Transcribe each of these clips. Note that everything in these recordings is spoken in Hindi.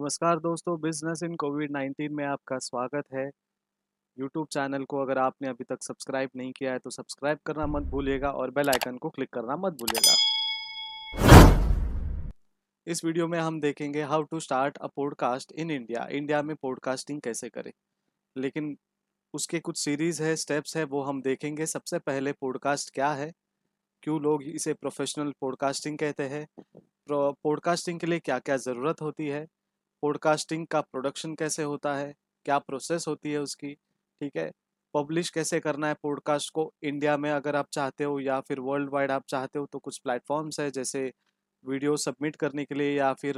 नमस्कार दोस्तों, बिज़नेस इन कोविड 19 में आपका स्वागत है। यूट्यूब चैनल को अगर आपने अभी तक सब्सक्राइब नहीं किया है तो सब्सक्राइब करना मत भूलिएगा और बेल आइकन को क्लिक करना मत भूलिएगा। इस वीडियो में हम देखेंगे how to start a podcast in India India में पॉडकास्टिंग कैसे करें? लेकिन उसके कुछ सीरीज़ है स्टेप्स है, वो हम देखेंगे। सबसे पहले पॉडकास्ट क्या है? क्यों लोग इसे प्रोफेशनल पॉडकास्टिंग कहते हैं? पॉडकास्टिंग के लिए क्या क्या ज़रूरत होती है? पॉडकास्टिंग का प्रोडक्शन कैसे होता है? क्या प्रोसेस होती है उसकी? ठीक है? पब्लिश कैसे करना है पॉडकास्ट को? इंडिया में अगर आप चाहते हो या फिर वर्ल्ड वाइड आप चाहते हो तो कुछ प्लेटफॉर्म्स है, जैसे वीडियो सबमिट करने के लिए या फिर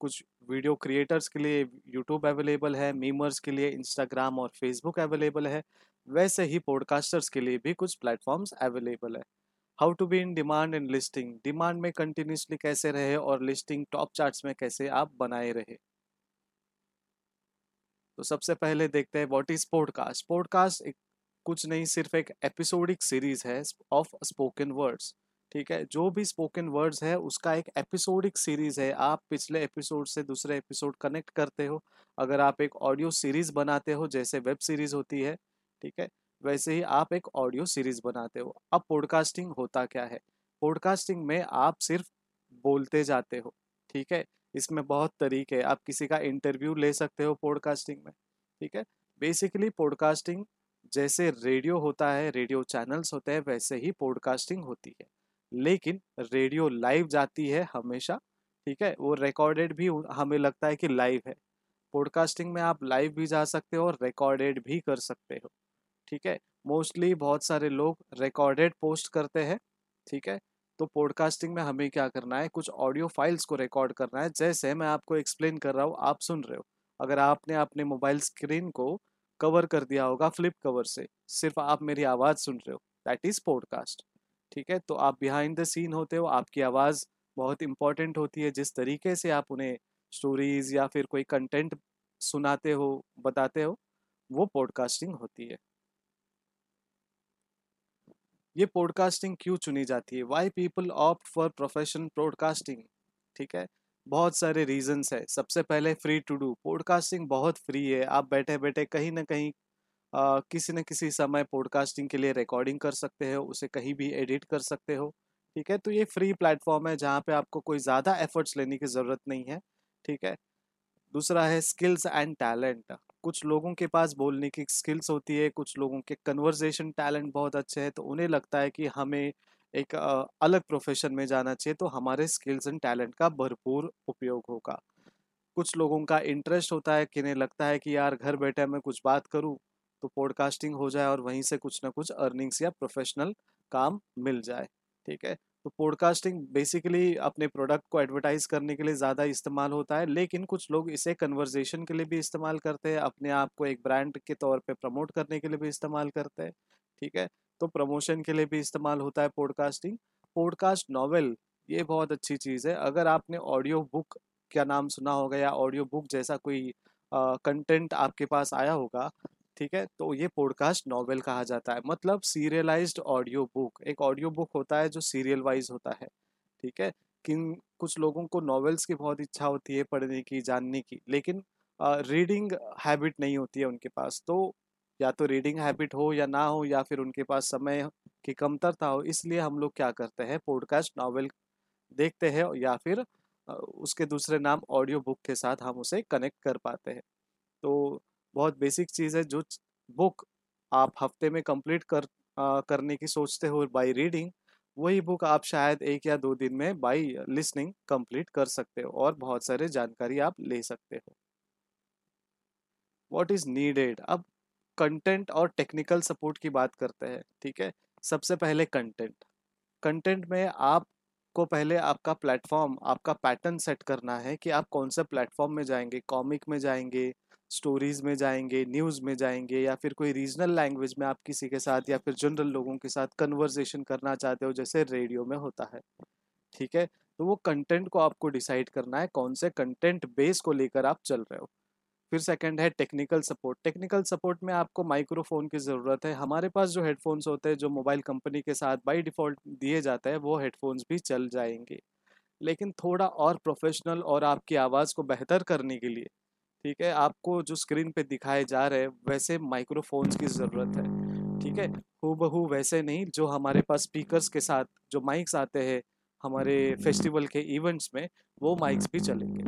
कुछ वीडियो क्रिएटर्स के लिए यूट्यूब अवेलेबल है मीमर्स के लिए इंस्टाग्राम और फेसबुक अवेलेबल है, वैसे ही पॉडकास्टर्स के लिए भी कुछ प्लेटफॉर्म्स अवेलेबल है। How to be in demand and listing demand में कंटिन्यूसली कैसे रहे और लिस्टिंग टॉप चार्ट्स में कैसे आप बनाए रहे? तो सबसे पहले देखते हैं व्हाट इज़ पॉडकास्ट पॉडकास्ट एक कुछ नहीं, सिर्फ़ एक एपिसोडिक सीरीज़ है ऑफ़ स्पोकन वर्ड्स ठीक है? जो भी स्पोकन वर्ड्स है, उसका एक एपिसोडिक सीरीज़ है। आप पिछले एपिसोड से दूसरे एपिसोड कनेक्ट करते हो। अगर आप एक ऑडियो सीरीज़ बनाते हो, जैसे वेब सीरीज़ होती है, ठीक है? वैसे ही आप एक ऑडियो सीरीज़ बनाते हो। अब पॉडकास्टिंग होता क्या है? पॉडकास्टिंग में आप सिर्फ़ बोलते जाते हो, ठीक है? इसमें बहुत तरीके आप किसी का इंटरव्यू ले सकते हो पॉडकास्टिंग में, ठीक है? बेसिकली पॉडकास्टिंग जैसे रेडियो होता है, रेडियो चैनल्स होते हैं, वैसे ही पॉडकास्टिंग होती है। लेकिन रेडियो लाइव जाती है हमेशा, ठीक है? वो रिकॉर्डेड भी हमें लगता है कि लाइव है। पॉडकास्टिंग में आप लाइव भी जा सकते हो और रिकॉर्डेड भी कर सकते हो, ठीक है? मोस्टली बहुत सारे लोग रिकॉर्डेड पोस्ट करते हैं, ठीक है? तो पॉडकास्टिंग में हमें क्या करना है? कुछ ऑडियो फाइल्स को रिकॉर्ड करना है, जैसे मैं आपको एक्सप्लेन कर रहा हूँ, आप सुन रहे हो। अगर आपने अपने मोबाइल स्क्रीन को कवर कर दिया होगा फ्लिप कवर से, सिर्फ़ आप मेरी आवाज़ सुन रहे हो। दैट इज़ पॉडकास्ट ठीक है? तो आप बिहाइंड द सीन होते हो, आपकी आवाज़ बहुत इंपॉर्टेंट होती है। जिस तरीके से आप उन्हें स्टोरीज या फिर कोई कंटेंट सुनाते हो, बताते हो, वो पॉडकास्टिंग होती है। ये पॉडकास्टिंग क्यों चुनी जाती है? Why people opt for profession podcasting ठीक है? बहुत सारे रीजंस है। सबसे पहले फ्री टू डू पॉडकास्टिंग बहुत फ्री है। आप बैठे बैठे कहीं ना कहीं आ, किसी न किसी समय पॉडकास्टिंग के लिए रिकॉर्डिंग कर सकते हो उसे कहीं भी एडिट कर सकते हो। ठीक है? तो ये फ्री प्लेटफॉर्म है जहाँ पे आपको कोई ज़्यादा एफर्ट्स लेने की ज़रूरत नहीं है। ठीक है? दूसरा है स्किल्स एंड टैलेंट कुछ लोगों के पास बोलने की स्किल्स होती है, कुछ लोगों के कन्वर्जेशन टैलेंट बहुत अच्छे हैं तो उन्हें लगता है कि हमें एक अलग प्रोफेशन में जाना चाहिए तो हमारे स्किल्स एंड टैलेंट का भरपूर उपयोग होगा। कुछ लोगों का इंटरेस्ट होता है कि लगता है कि यार घर बैठे मैं कुछ बात करूँ तो पॉडकास्टिंग हो जाए और वहीं से कुछ ना कुछ अर्निंग्स या प्रोफेशनल काम मिल जाए, ठीक है? तो पॉडकास्टिंग बेसिकली अपने प्रोडक्ट को एडवर्टाइज करने के लिए ज़्यादा इस्तेमाल होता है, लेकिन कुछ लोग इसे कन्वर्जेशन के लिए भी इस्तेमाल करते हैं, अपने आप को एक ब्रांड के तौर पे प्रमोट करने के लिए भी इस्तेमाल करते हैं, ठीक है? तो प्रमोशन के लिए भी इस्तेमाल होता है पॉडकास्टिंग। पॉडकास्ट नॉवेल ये बहुत अच्छी चीज़ है। अगर आपने ऑडियो बुक, क्या नाम सुना होगा, या ऑडियो बुक जैसा कोई कंटेंट आपके पास आया होगा ठीक है? तो ये पॉडकास्ट नॉवेल कहा जाता है। मतलब सीरियलाइज्ड ऑडियो बुक एक ऑडियो बुक होता है जो सीरियल वाइज होता है, ठीक है? किन, कुछ लोगों को नॉवेल्स की बहुत इच्छा होती है पढ़ने की, जानने की, लेकिन रीडिंग हैबिट नहीं होती है उनके पास। तो या तो रीडिंग हैबिट हो या ना हो, या फिर उनके पास समय की कमतरता हो, इसलिए हम लोग क्या करते हैं? पॉडकास्ट नॉवेल देखते हैं या फिर उसके दूसरे नाम ऑडियो बुक के साथ हम उसे कनेक्ट कर पाते हैं। तो बहुत बेसिक चीज़ है जो बुक आप हफ़्ते में कंप्लीट कर आ, करने की सोचते हो बाय रीडिंग वही बुक आप शायद एक या दो दिन में बाय लिसनिंग कंप्लीट कर सकते हो और बहुत सारे जानकारी आप ले सकते हो। व्हाट इज़ नीडेड अब कंटेंट और टेक्निकल सपोर्ट की बात करते हैं ठीक है? सबसे पहले कंटेंट कंटेंट में आप को पहले आपका प्लेटफॉर्म आपका पैटर्न सेट करना है कि आप कौन से प्लेटफॉर्म में जाएँगे कॉमिक में जाएँगे स्टोरीज में जाएँगे न्यूज़ में जाएँगे या फिर कोई रीजनल लैंग्वेज में आप किसी के साथ या फिर जनरल लोगों के साथ कन्वर्जेशन करना चाहते हो, जैसे रेडियो में होता है। ठीक है? तो वो कंटेंट को आपको डिसाइड करना है, कौन से कंटेंट बेस को लेकर आप चल रहे हो। फिर सेकंड है टेक्निकल सपोर्ट टेक्निकल सपोर्ट में आपको माइक्रोफोन की ज़रूरत है। हमारे पास जो हेडफोन्स होते हैं, जो मोबाइल कंपनी के साथ बाई डिफ़ॉल्ट दिए जाते हैं, वो हेडफोन्स भी चल जाएँगे। लेकिन थोड़ा और प्रोफेशनल और आपकी आवाज़ को बेहतर करने के लिए ठीक है, आपको जो स्क्रीन पे दिखाए जा रहे हैं, वैसे माइक्रोफोन्स की ज़रूरत है, ठीक है। हूबहू वैसे नहीं, जो हमारे पास स्पीकर्स के साथ, जो माइक्स आते हैं, हमारे फेस्टिवल के इवेंट्स में, वो माइक्स भी चलेंगे।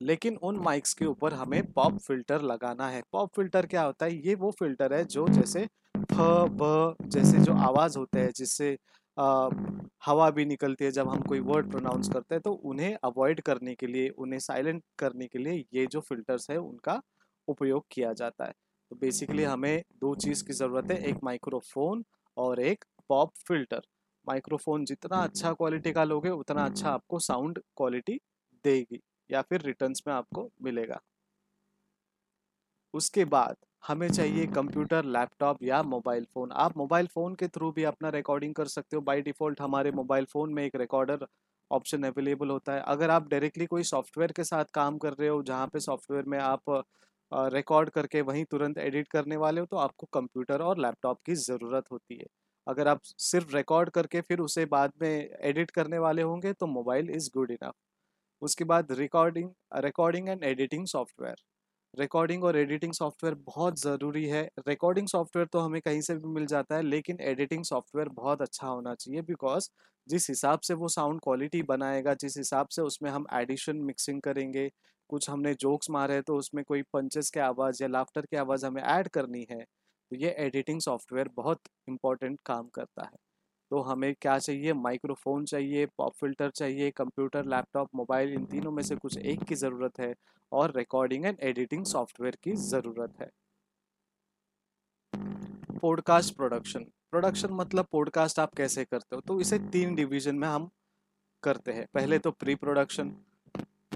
लेकिन उन माइक्स के ऊपर हमें पॉप फ़िल्टर लगाना है। पॉप फ़िल्टर क्या होता है? ये वो फ़िल्टर है, जो जैसे फ, ब, जैसे जो आवाज़ होते हैं, जिससे हवा भी निकलती है जब हम कोई वर्ड प्रोनाउंस करते हैं तो उन्हें अवॉइड करने के लिए, उन्हें साइलेंट करने के लिए ये जो फिल्टर्स है, उनका उपयोग किया जाता है। तो बेसिकली हमें दो चीज़ की ज़रूरत है, एक माइक्रोफोन और एक पॉप फ़िल्टर माइक्रोफोन जितना अच्छा क्वालिटी का लोगे, उतना अच्छा आपको साउंड क्वालिटी देगी या फिर रिटर्न्स में आपको मिलेगा। उसके बाद हमें चाहिए कंप्यूटर, लैपटॉप या मोबाइल फ़ोन। आप मोबाइल फ़ोन के थ्रू भी अपना रिकॉर्डिंग कर सकते हो। बाय डिफ़ॉल्ट हमारे मोबाइल फ़ोन में एक रिकॉर्डर ऑप्शन अवेलेबल होता है। अगर आप डायरेक्टली कोई सॉफ्टवेयर के साथ काम कर रहे हो, जहाँ पे सॉफ्टवेयर में आप रिकॉर्ड करके वहीं तुरंत एडिट करने वाले हो तो आपको कंप्यूटर और लैपटॉप की ज़रूरत होती है। अगर आप सिर्फ़ रिकॉर्ड करके फिर उसे बाद में एडिट करने वाले होंगे तो मोबाइल इज़ गुड इनफ उसके बाद recording recording and editing software recording और एडिटिंग सॉफ्टवेयर बहुत ज़रूरी है। रिकॉर्डिंग सॉफ्टवेयर तो हमें कहीं से भी मिल जाता है, लेकिन एडिटिंग सॉफ्टवेयर बहुत अच्छा होना चाहिए बिकॉज़ जिस हिसाब से वो साउंड क्वालिटी बनाएगा, जिस हिसाब से उसमें हम एडिशन मिक्सिंग करेंगे, कुछ हमने जोक्स मारे तो उसमें कोई पंचेस के आवाज़ या लाफ्टर की आवाज़ हमें ऐड करनी है तो ये एडिटिंग सॉफ्टवेयर बहुत इंपॉर्टेंट काम करता है। तो हमें क्या चाहिए? माइक्रोफोन चाहिए, पॉप फ़िल्टर चाहिए, कंप्यूटर, लैपटॉप, मोबाइल, इन तीनों में से कुछ एक की ज़रूरत है और रिकॉर्डिंग एंड एडिटिंग सॉफ्टवेयर की ज़रूरत है। पॉडकास्ट प्रोडक्शन प्रोडक्शन मतलब पॉडकास्ट आप कैसे करते हो? तो इसे तीन डिवीज़न में हम करते हैं। पहले तो प्री प्रोडक्शन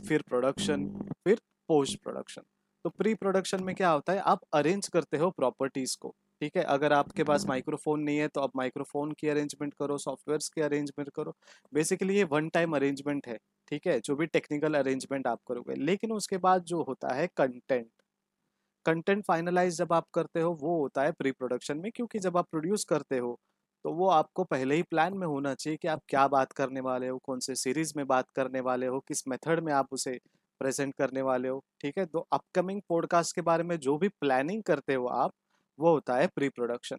फिर प्रोडक्शन फिर पोस्ट प्रोडक्शन तो प्री प्रोडक्शन में क्या होता है? आप अरेंज करते हो प्रॉपर्टीज़ को। ठीक है? अगर आपके पास माइक्रोफोन नहीं है तो आप माइक्रोफोन की अरेंजमेंट करो सॉफ्टवेयर की अरेंजमेंट करो। बेसिकली ये वन टाइम अरेंजमेंट है, ठीक है? जो भी टेक्निकल अरेंजमेंट आप करोगे। लेकिन उसके बाद जो होता है कंटेंट। कंटेंट फाइनलाइज जब आप करते हो, वो होता है प्री प्रोडक्शन में, क्योंकि जब आप प्रोड्यूस करते हो तो वो आपको पहले ही प्लान में होना चाहिए कि आप क्या बात करने वाले हो, कौन से सीरीज़ में बात करने वाले हो, किस मेथड में आप उसे प्रेजेंट करने वाले हो, ठीक है? तो अपकमिंग पॉडकास्ट के बारे में जो भी प्लानिंग करते हो आप वो होता है प्री प्रोडक्शन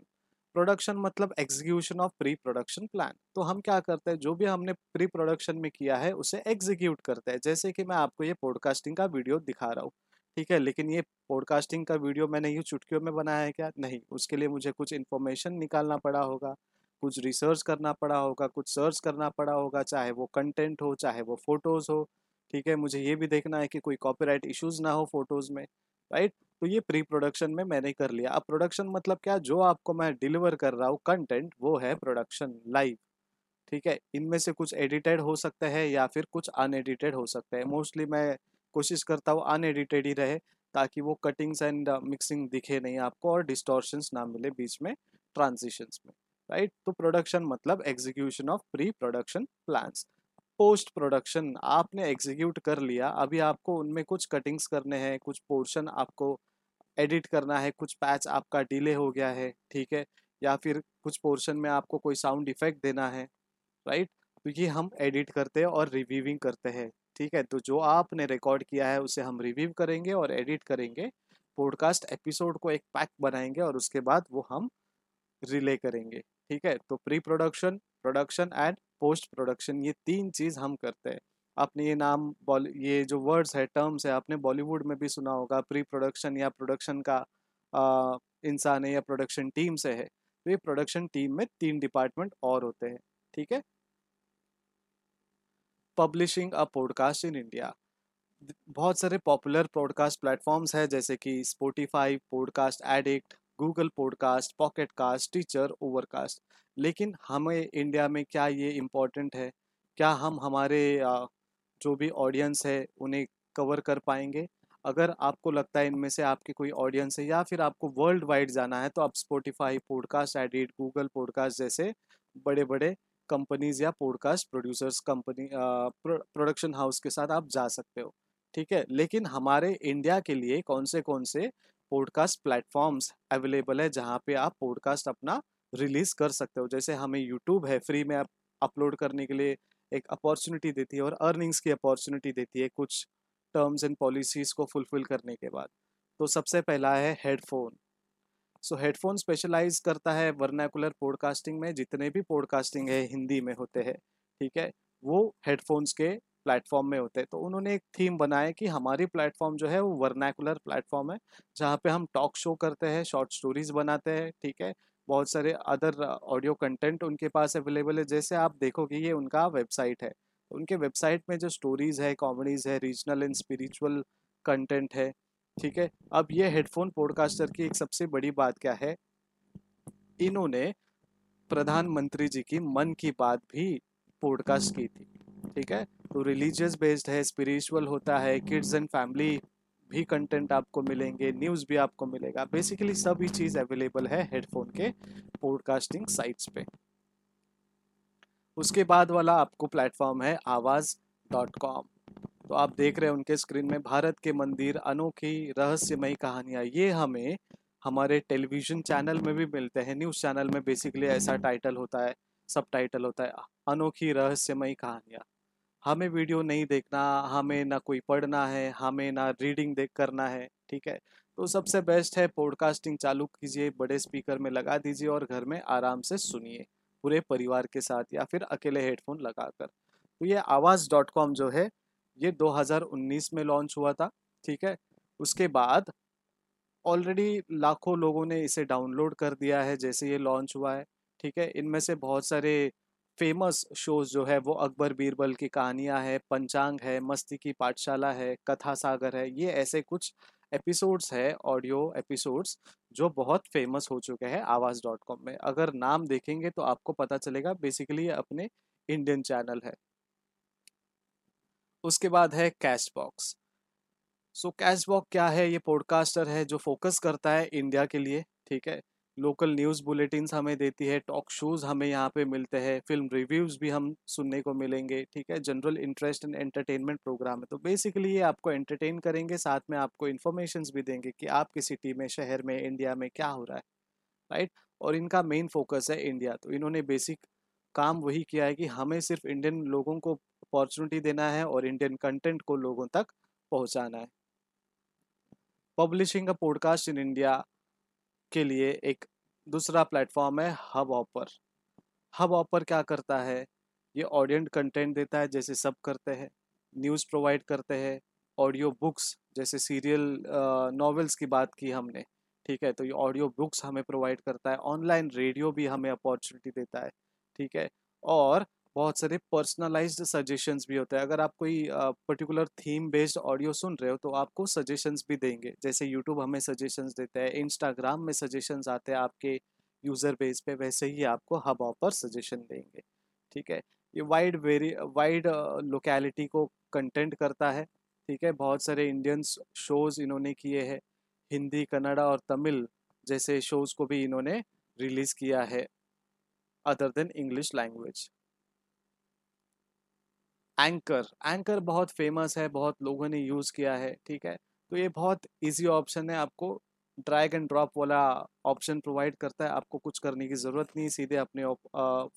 प्रोडक्शन मतलब execution of pre production plan तो हम क्या करते हैं, जो भी हमने प्री प्रोडक्शन में किया है, उसे एग्जीक्यूट करते हैं। जैसे कि मैं आपको ये पॉडकास्टिंग का वीडियो दिखा रहा हूँ, ठीक है? लेकिन ये पॉडकास्टिंग का वीडियो मैंने यूँ चुटकियों में बनाया है क्या? नहीं। उसके लिए मुझे कुछ इन्फॉर्मेशन निकालना पड़ा होगा, कुछ रिसर्च करना पड़ा होगा, कुछ सर्च करना पड़ा होगा, चाहे वो कंटेंट हो, चाहे वो फ़ोटोज़ हो, ठीक है? मुझे ये भी देखना है कि कोई कॉपीराइट इश्यूज़ ना हो फ़ोटोज़ में राइट तो ये प्री प्रोडक्शन में मैंने कर लिया। अब प्रोडक्शन मतलब क्या? जो आपको मैं डिलीवर कर रहा हूँ कंटेंट वो है प्रोडक्शन लाइव ठीक है? इनमें से कुछ एडिटेड हो सकता है या फिर कुछ अनएडिटेड हो सकता है। मोस्टली मैं कोशिश करता हूँ अनएडिटेड ही रहे, ताकि वो कटिंग्स एंड मिक्सिंग दिखे नहीं आपको और डिस्टोर्शंस ना मिले बीच में ट्रांजिशंस में राइट तो प्रोडक्शन मतलब execution of pre production plans post production आपने एग्जीक्यूट कर लिया, अभी आपको उनमें कुछ कटिंग्स करने हैं, कुछ पोर्शन आपको एडिट करना है, कुछ पैच आपका डिले हो गया है, ठीक है? या फिर कुछ पोर्शन में आपको कोई साउंड इफ़ेक्ट देना है, राइट? तो ये हम एडिट करते हैं और रिव्यूविंग करते हैं, ठीक है? तो जो आपने रिकॉर्ड किया है, उसे हम रिव्यू करेंगे और एडिट करेंगे, पॉडकास्ट एपिसोड को एक पैक बनाएँगे और उसके बाद वो हम रिले करेंगे, ठीक है? तो pre production production and post production ये तीन चीज़ हम करते हैं। आपने ये नाम ये जो वर्ड्स है, टर्म्स है, आपने बॉलीवुड में भी सुना होगा प्री प्रोडक्शन या प्रोडक्शन का इंसान है या प्रोडक्शन टीम से है तो ये प्रोडक्शन टीम में तीन डिपार्टमेंट और होते हैं, ठीक है? Publishing a podcast in India बहुत सारे पॉपुलर पॉडकास्ट प्लेटफॉर्म्स हैं, जैसे कि Spotify podcast addict Google podcast pocket cast teacher overcast लेकिन हमें इंडिया में क्या ये इम्पोर्टेंट है? क्या हम हमारे जो भी ऑडियंस है, उन्हें कवर कर पाएँगे। अगर आपको लगता है इनमें से आपकी कोई ऑडियंस है या फिर आपको वर्ल्ड वाइड जाना है तो आप Spotify podcast edit Google podcast जैसे बड़े बड़े कंपनीज़ या podcast producers company production house के साथ आप जा सकते हो। ठीक है? लेकिन हमारे इंडिया के लिए कौन से कौन से पॉडकास्ट प्लेटफॉर्म्स अवेलेबल है, जहाँ पे आप पॉडकास्ट अपना रिलीज़ कर सकते हो? जैसे हमें यूट्यूब है फ्री में आप अपलोड करने के लिए एक अपॉर्चुनिटी देती है और अर्निंग्स की अपॉर्चुनिटी देती है कुछ टर्म्स एंड पॉलिसीज़ को फुलफिल करने के बाद। तो सबसे पहला है हेडफोन। सो हेडफोन स्पेशलाइज करता है वर्नाकुलर पॉडकास्टिंग में, जितने भी पॉडकास्टिंग है, हिंदी में होते हैं, ठीक है? वो हेडफोन्स के प्लेटफॉर्म में होते हैं। तो उन्होंने एक थीम बनाया कि हमारी प्लेटफॉर्म जो है, वो वर्नाकुलर प्लेटफॉर्म है, जहाँ पे हम टॉक शो करते हैं, शॉर्ट स्टोरीज बनाते हैं, ठीक है? बहुत सारे अदर ऑडियो कंटेंट उनके पास अवेलेबल है। जैसे आप देखोगे, ये उनका वेबसाइट है। उनके वेबसाइट में जो स्टोरीज है कॉमेडीज है रीजनल एंड स्पिरिचुअल कंटेंट है, ठीक है? अब ये हेडफोन पॉडकास्टर की एक सबसे बड़ी बात क्या है? इन्होंने प्रधानमंत्री जी की मन की बात भी पॉडकास्ट की थी, ठीक है? तो रिलीजियस बेस्ड है स्पिरिचुअल होता है किड्स एंड फैमिली भी कंटेंट आपको मिलेंगे न्यूज़ भी आपको मिलेगा। बेसिकली सभी चीज़ अवेलेबल है हेडफोन के पॉडकास्टिंग साइट्स पे। उसके बाद वाला आपको प्लेटफॉर्म है आवाज़ डॉट कॉम तो आप देख रहे हैं उनके स्क्रीन में भारत के मंदिर, अनोखी रहस्यमयी कहानियाँ। ये हमें हमारे टेलीविज़न चैनल में भी मिलते हैं। न्यूज़ चैनल में बेसिकली ऐसा टाइटल होता है सब टाइटल होता है, अनोखी रहस्यमयी कहानियाँ। हमें वीडियो नहीं देखना, हमें ना कोई पढ़ना है, हमें ना रीडिंग देख करना है, ठीक है? तो सबसे बेस्ट है पॉडकास्टिंग चालू कीजिए, बड़े स्पीकर में लगा दीजिए और घर में आराम से सुनिए, पूरे परिवार के साथ या फिर अकेले हेडफोन लगाकर। तो ये आवाज़ डॉट कॉम जो है, ये 2019 में लॉन्च हुआ था, ठीक है? उसके बाद ऑलरेडी लाखों लोगों ने इसे डाउनलोड कर दिया है, जैसे ये लॉन्च हुआ है, ठीक है? इनमें से बहुत सारे फ़ेमस शोज़ जो है वो अकबर बीरबल की कहानियाँ है, पंचांग है, मस्ती की पाठशाला है, कथा सागर है, ये ऐसे कुछ एपिसोड्स है ऑडियो एपिसोड्स जो बहुत फ़ेमस हो चुके हैं आवाज़ डॉट कॉम में। अगर नाम देखेंगे तो आपको पता चलेगा बेसिकली ये अपने इंडियन चैनल है। उसके बाद है cash box so cash box क्या है? ये पॉडकास्टर है जो फोकस करता है इंडिया के लिए, ठीक है? लोकल न्यूज़ बुलेटिन हमें देती है, टॉक शोज़ हमें यहाँ पे मिलते हैं, फ़िल्म रिव्यूज़ भी हम सुनने को मिलेंगे, ठीक है? General interest and entertainment programme है। तो बेसिकली ये आपको एंटरटेन करेंगे, साथ में आपको इन्फॉर्मेशन भी देंगे कि आपकी सिटी में, शहर में, इंडिया में क्या हो रहा है, राइट? और इनका मेन फोकस है इंडिया। तो इन्होंने बेसिक काम वही किया है कि हमें सिर्फ़ इंडियन लोगों को अपॉर्चुनिटी देना है और इंडियन कंटेंट को लोगों तक पहुंचाना है। Publishing a podcast in India के लिए एक दूसरा प्लेटफॉर्म है हब ऑपर हब ऑपर क्या करता है? ये ऑडियंट कंटेंट देता है, जैसे सब करते हैं न्यूज़ प्रोवाइड करते हैं ऑडियो बुक्स जैसे सीरियल नॉवेल्स की बात की हमने, ठीक है? तो ये ऑडियो बुक्स हमें प्रोवाइड करता है ऑनलाइन रेडियो भी हमें अपॉर्चुनिटी देता है, ठीक है? और बहुत सारे पर्सनलाइज्ड सजेशंस भी होते हैं। अगर आप कोई पर्टिकुलर थीम बेस्ड ऑडियो सुन रहे हो तो आपको सजेशंस भी देंगे। जैसे यूट्यूब हमें सजेशंस देता है इंस्टाग्राम में सजेशंस आते हैं आपके यूज़र बेस पे, वैसे ही आपको हब ऑपर सजेशन देंगे। ठीक है? ये वाइड वेरी वाइड लोकेलिटी को कंटेंट करता है। ठीक है? बहुत सारे इंडियंस शोज़ इन्होंने किए हैं। हिंदी, कन्नड़ा और तमिल जैसे शोज़ को भी इन्होंने रिलीज़ किया है other than English language Anchor Anchor बहुत फ़ेमस है, बहुत लोगों ने यूज़ किया है, ठीक है? तो ये बहुत इजी ऑप्शन है, आपको ड्रैग एंड ड्रॉप वाला ऑप्शन प्रोवाइड करता है, आपको कुछ करने की ज़रूरत नहीं, सीधे अपने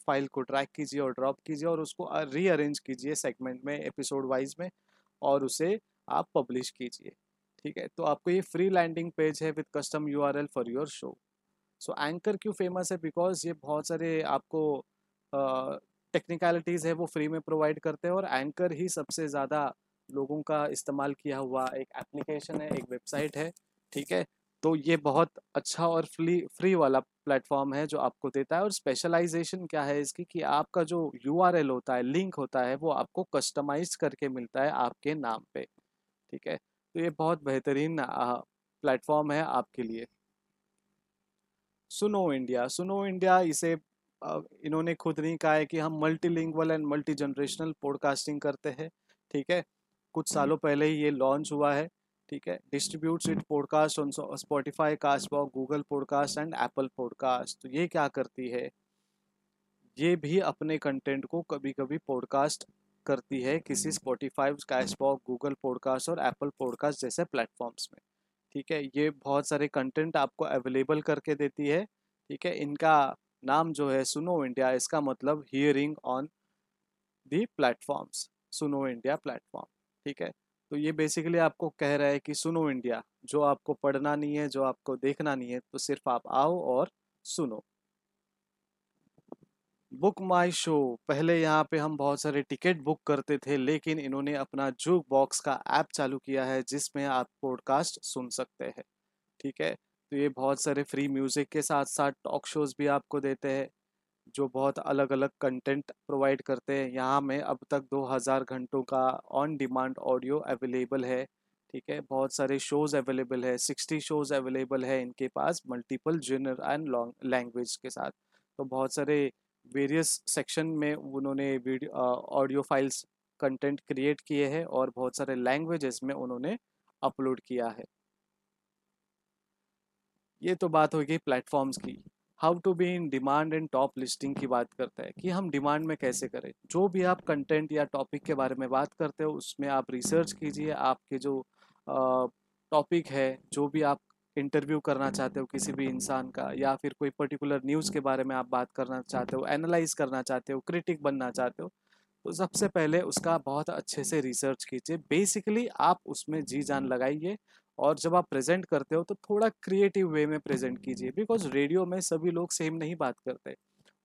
फ़ाइल को ड्रैग कीजिए और ड्रॉप कीजिए और उसको रीअरेंज कीजिए सेगमेंट में एपिसोड वाइज में और उसे आप पब्लिश कीजिए, ठीक है? तो आपको ये फ्री लैंडिंग पेज है with custom U R L for your show so Anchor क्यों फ़ेमस है? बिकॉज़ ये बहुत सारे आपको टेक्निकलिटीज़ है, वो फ्री में प्रोवाइड करते हैं और एंकर ही सबसे ज़्यादा लोगों का इस्तेमाल किया हुआ एक एप्लीकेशन है, एक वेबसाइट है, ठीक है? तो ये बहुत अच्छा और फ्री फ्री वाला प्लेटफॉर्म है जो आपको देता है और स्पेशलाइजेशन क्या है इसकी कि आपका जो यूआरएल होता है लिंक होता है, वो आपको कस्टमाइज करके मिलता है आपके नाम पे, ठीक है? तो ये बहुत बेहतरीन प्लेटफॉर्म है आपके लिए। सुनो इंडिया सुनो इंडिया इसे इन्होंने खुद नहीं कहा है कि हम multilingual and multi generational podcasting करते हैं ठीक है? कुछ हम्म। सालों पहले ही ये लॉन्च हुआ है ठीक है? Distributes it podcast on Spotify Castbox Google podcast and Apple podcast तो ये क्या करती है? ये भी अपने कंटेंट को कभी कभी पॉडकास्ट करती है किसी स्पॉटिफाई कास्टबॉक गूगल पॉडकास्ट और एप्पल पॉडकास्ट जैसे प्लेटफॉर्म्स में ठीक है? ये बहुत सारे कंटेंट आपको अवेलेबल करके देती है ठीक है? इनका नाम जो है, सुनो इंडिया, इसका मतलब hearing on the platforms Suno India platform ठीक है? तो ये बेसिकली आपको कह रहा है कि सुनो इंडिया, जो आपको पढ़ना नहीं है, जो आपको देखना नहीं है तो सिर्फ़ आप आओ और सुनो। बुक माई शो पहले यहाँ पे हम बहुत सारे टिकट बुक करते थे, लेकिन इन्होंने अपना जूक बॉक्स का ऐप चालू किया है, जिसमें आप पॉडकास्ट सुन सकते हैं, ठीक है? तो ये बहुत सारे फ्री म्यूज़िक के साथ साथ टॉक शोज़ भी आपको देते हैं, जो बहुत अलग अलग कंटेंट प्रोवाइड करते हैं। यहाँ में अब तक 2000 घंटों का ऑन डिमांड ऑडियो अवेलेबल है, ठीक है? बहुत सारे शोज़ अवेलेबल है 60 शोज़ अवेलेबल है इनके पास multiple genre and long, language के साथ। तो बहुत सारे वेरियस सेक्शन में उन्होंने ऑडियो फाइल्स कंटेंट क्रिएट किए हैं और बहुत सारे लैंग्वेजेस में उन्होंने अपलोड किया है। ये तो बात होगी प्लेटफॉर्म्स की। How to be in demand and top listing की बात करता है कि हम डिमांड में कैसे करें। जो भी आप कंटेंट या टॉपिक के बारे में बात करते हो, उसमें आप रिसर्च कीजिए। आपके जो टॉपिक है, जो भी आप इंटरव्यू करना चाहते हो किसी भी इंसान का, या फिर कोई पर्टिकुलर न्यूज़ के बारे में आप बात करना चाहते हो एनालाइज करना चाहते हो क्रिटिक बनना चाहते हो तो सबसे पहले उसका बहुत अच्छे से रिसर्च कीजिए। बेसिकली आप उसमें जी जान लगाइए। और जब आप प्रेजेंट करते हो तो थोड़ा क्रिएटिव वे में प्रेजेंट कीजिए। बिकॉज़ रेडियो में सभी लोग सेम नहीं बात करते।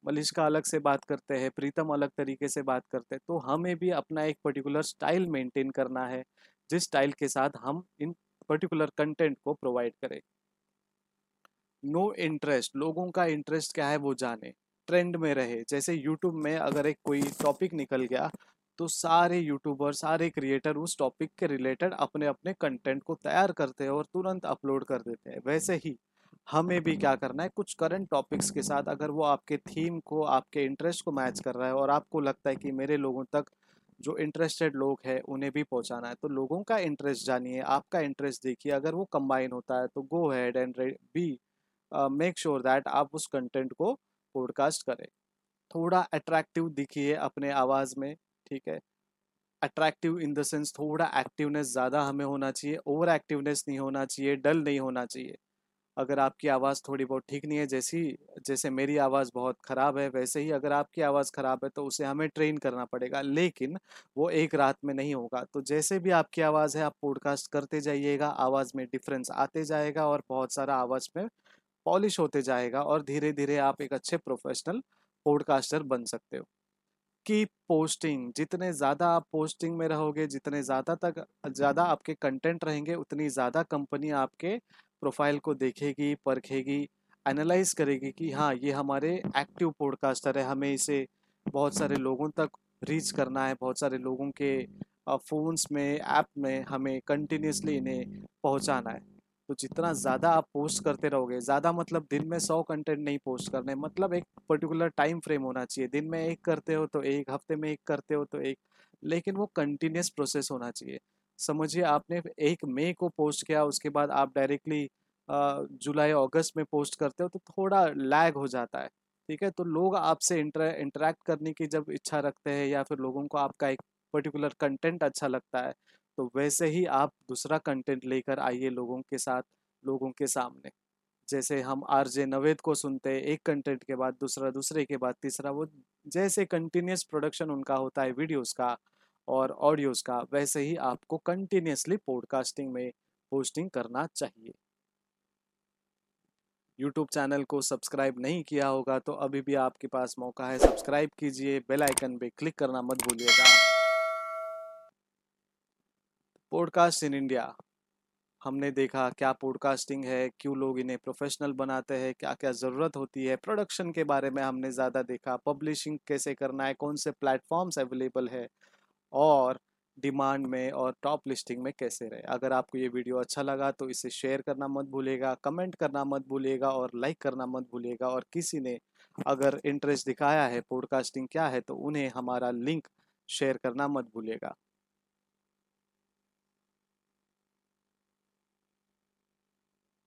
मलिश्का अलग से बात करते हैं, प्रीतम अलग तरीके से बात करते हैं तो हमें भी अपना एक पर्टिकुलर स्टाइल मेंटेन करना है, जिस स्टाइल के साथ हम इन पर्टिकुलर कंटेंट को प्रोवाइड करें। नो इंटरेस्ट लोगों का इंटरेस्ट क्या है वो जाने। ट्रेंड में रहे, जैसे यूट्यूब में अगर एक कोई टॉपिक निकल गया तो सारे यूट्यूबर, सारे क्रिएटर उस टॉपिक के रिलेटेड अपने अपने कंटेंट को तैयार करते हैं और तुरंत अपलोड कर देते हैं। वैसे ही हमें भी क्या करना है, कुछ करंट टॉपिक्स के साथ अगर वो आपके थीम को, आपके इंटरेस्ट को मैच कर रहा है और आपको लगता है कि मेरे लोगों तक जो इंटरेस्टेड लोग हैं उन्हें भी पहुंचाना है तो लोगों का इंटरेस्ट जानिए, आपका इंटरेस्ट देखिए। अगर वो कंबाइन होता है तो go ahead and be make sure that आप उस कंटेंट को पॉडकास्ट करें। थोड़ा अट्रैक्टिव दिखिए अपने आवाज़ में। ठीक है? अट्रैक्टिव इन द सेंस थोड़ा एक्टिवनेस ज़्यादा हमें होना चाहिए ओवर एक्टिवनेस नहीं होना चाहिए डल नहीं होना चाहिए। अगर आपकी आवाज़ थोड़ी बहुत ठीक नहीं है, जैसी, जैसे मेरी आवाज़ बहुत ख़राब है, वैसे ही अगर आपकी आवाज़ ख़राब है तो उसे हमें ट्रेन करना पड़ेगा, लेकिन वो एक रात में नहीं होगा। तो जैसे भी आपकी आवाज़ है, आप पॉडकास्ट करते जाइएगा, आवाज़ में डिफरेंस आते जाएगा और बहुत सारा आवाज़ में पॉलिश होते जाएगा और धीरे धीरे आप एक अच्छे प्रोफेशनल पॉडकास्टर बन सकते हो। की पोस्टिंग, जितने ज़्यादा आप पोस्टिंग में रहोगे, जितने ज़्यादा तक, ज़्यादा आपके कंटेंट रहेंगे, उतनी ज़्यादा कंपनी आपके प्रोफ़ाइल को देखेगी, परखेगी, एनालाइज करेगी कि हाँ ये हमारे एक्टिव पॉडकास्टर है, हमें इसे बहुत सारे लोगों तक रीच करना है, बहुत सारे लोगों के फ़ोन्स में, ऐप में हमें कंटिन्यूसली इन्हें पहुंचाना है। तो जितना ज़्यादा आप पोस्ट करते रहोगे, ज़्यादा मतलब दिन में सौ कंटेंट नहीं पोस्ट करने मतलब एक पर्टिकुलर टाइम फ्रेम होना चाहिए। दिन में एक करते हो तो एक, हफ़्ते में एक करते हो तो एक, लेकिन वो कंटिन्यूस प्रोसेस होना चाहिए। समझिए आपने एक मई को पोस्ट किया, उसके बाद आप डायरेक्टली जुलाई, अगस्त में पोस्ट करते हो तो थोड़ा लैग हो जाता है, ठीक है? तो लोग आपसे इंटरेक्ट करने की जब इच्छा रखते हैं या फिर लोगों को आपका एक पर्टिकुलर कंटेंट अच्छा लगता है तो वैसे ही आप दूसरा कंटेंट लेकर आइए लोगों के साथ, लोगों के सामने। जैसे हम आर जे नवेद को सुनते हैं, एक कंटेंट के बाद दूसरा, दूसरे के बाद तीसरा, वो जैसे कंटिन्यूस प्रोडक्शन उनका होता है वीडियोस का और ऑडियोज़ का, वैसे ही आपको कंटिन्यूसली पॉडकास्टिंग में पोस्टिंग करना चाहिए। यूट्यूब चैनल को सब्सक्राइब नहीं किया होगा तो अभी भी आपके पास मौका है सब्सक्राइब कीजिए बेल आइकन पे क्लिक करना मत भूलिएगा। पॉडकास्ट इन इंडिया हमने देखा क्या पॉडकास्टिंग है, क्यों लोग इन्हें प्रोफेशनल बनाते हैं क्या क्या ज़रूरत होती है प्रोडक्शन के बारे में हमने ज़्यादा देखा पब्लिशिंग कैसे करना है, कौन से प्लेटफॉर्म्स अवेलेबल है, और डिमांड में और टॉप लिस्टिंग में कैसे रहे। अगर आपको ये वीडियो अच्छा लगा तो इसे शेयर करना मत भूलेगा कमेंट करना मत भूलेगा और लाइक करना मत भूलेगा और किसी ने अगर इंटरेस्ट दिखाया है पॉडकास्टिंग क्या है तो उन्हें हमारा लिंक शेयर करना मत भूलिएगा।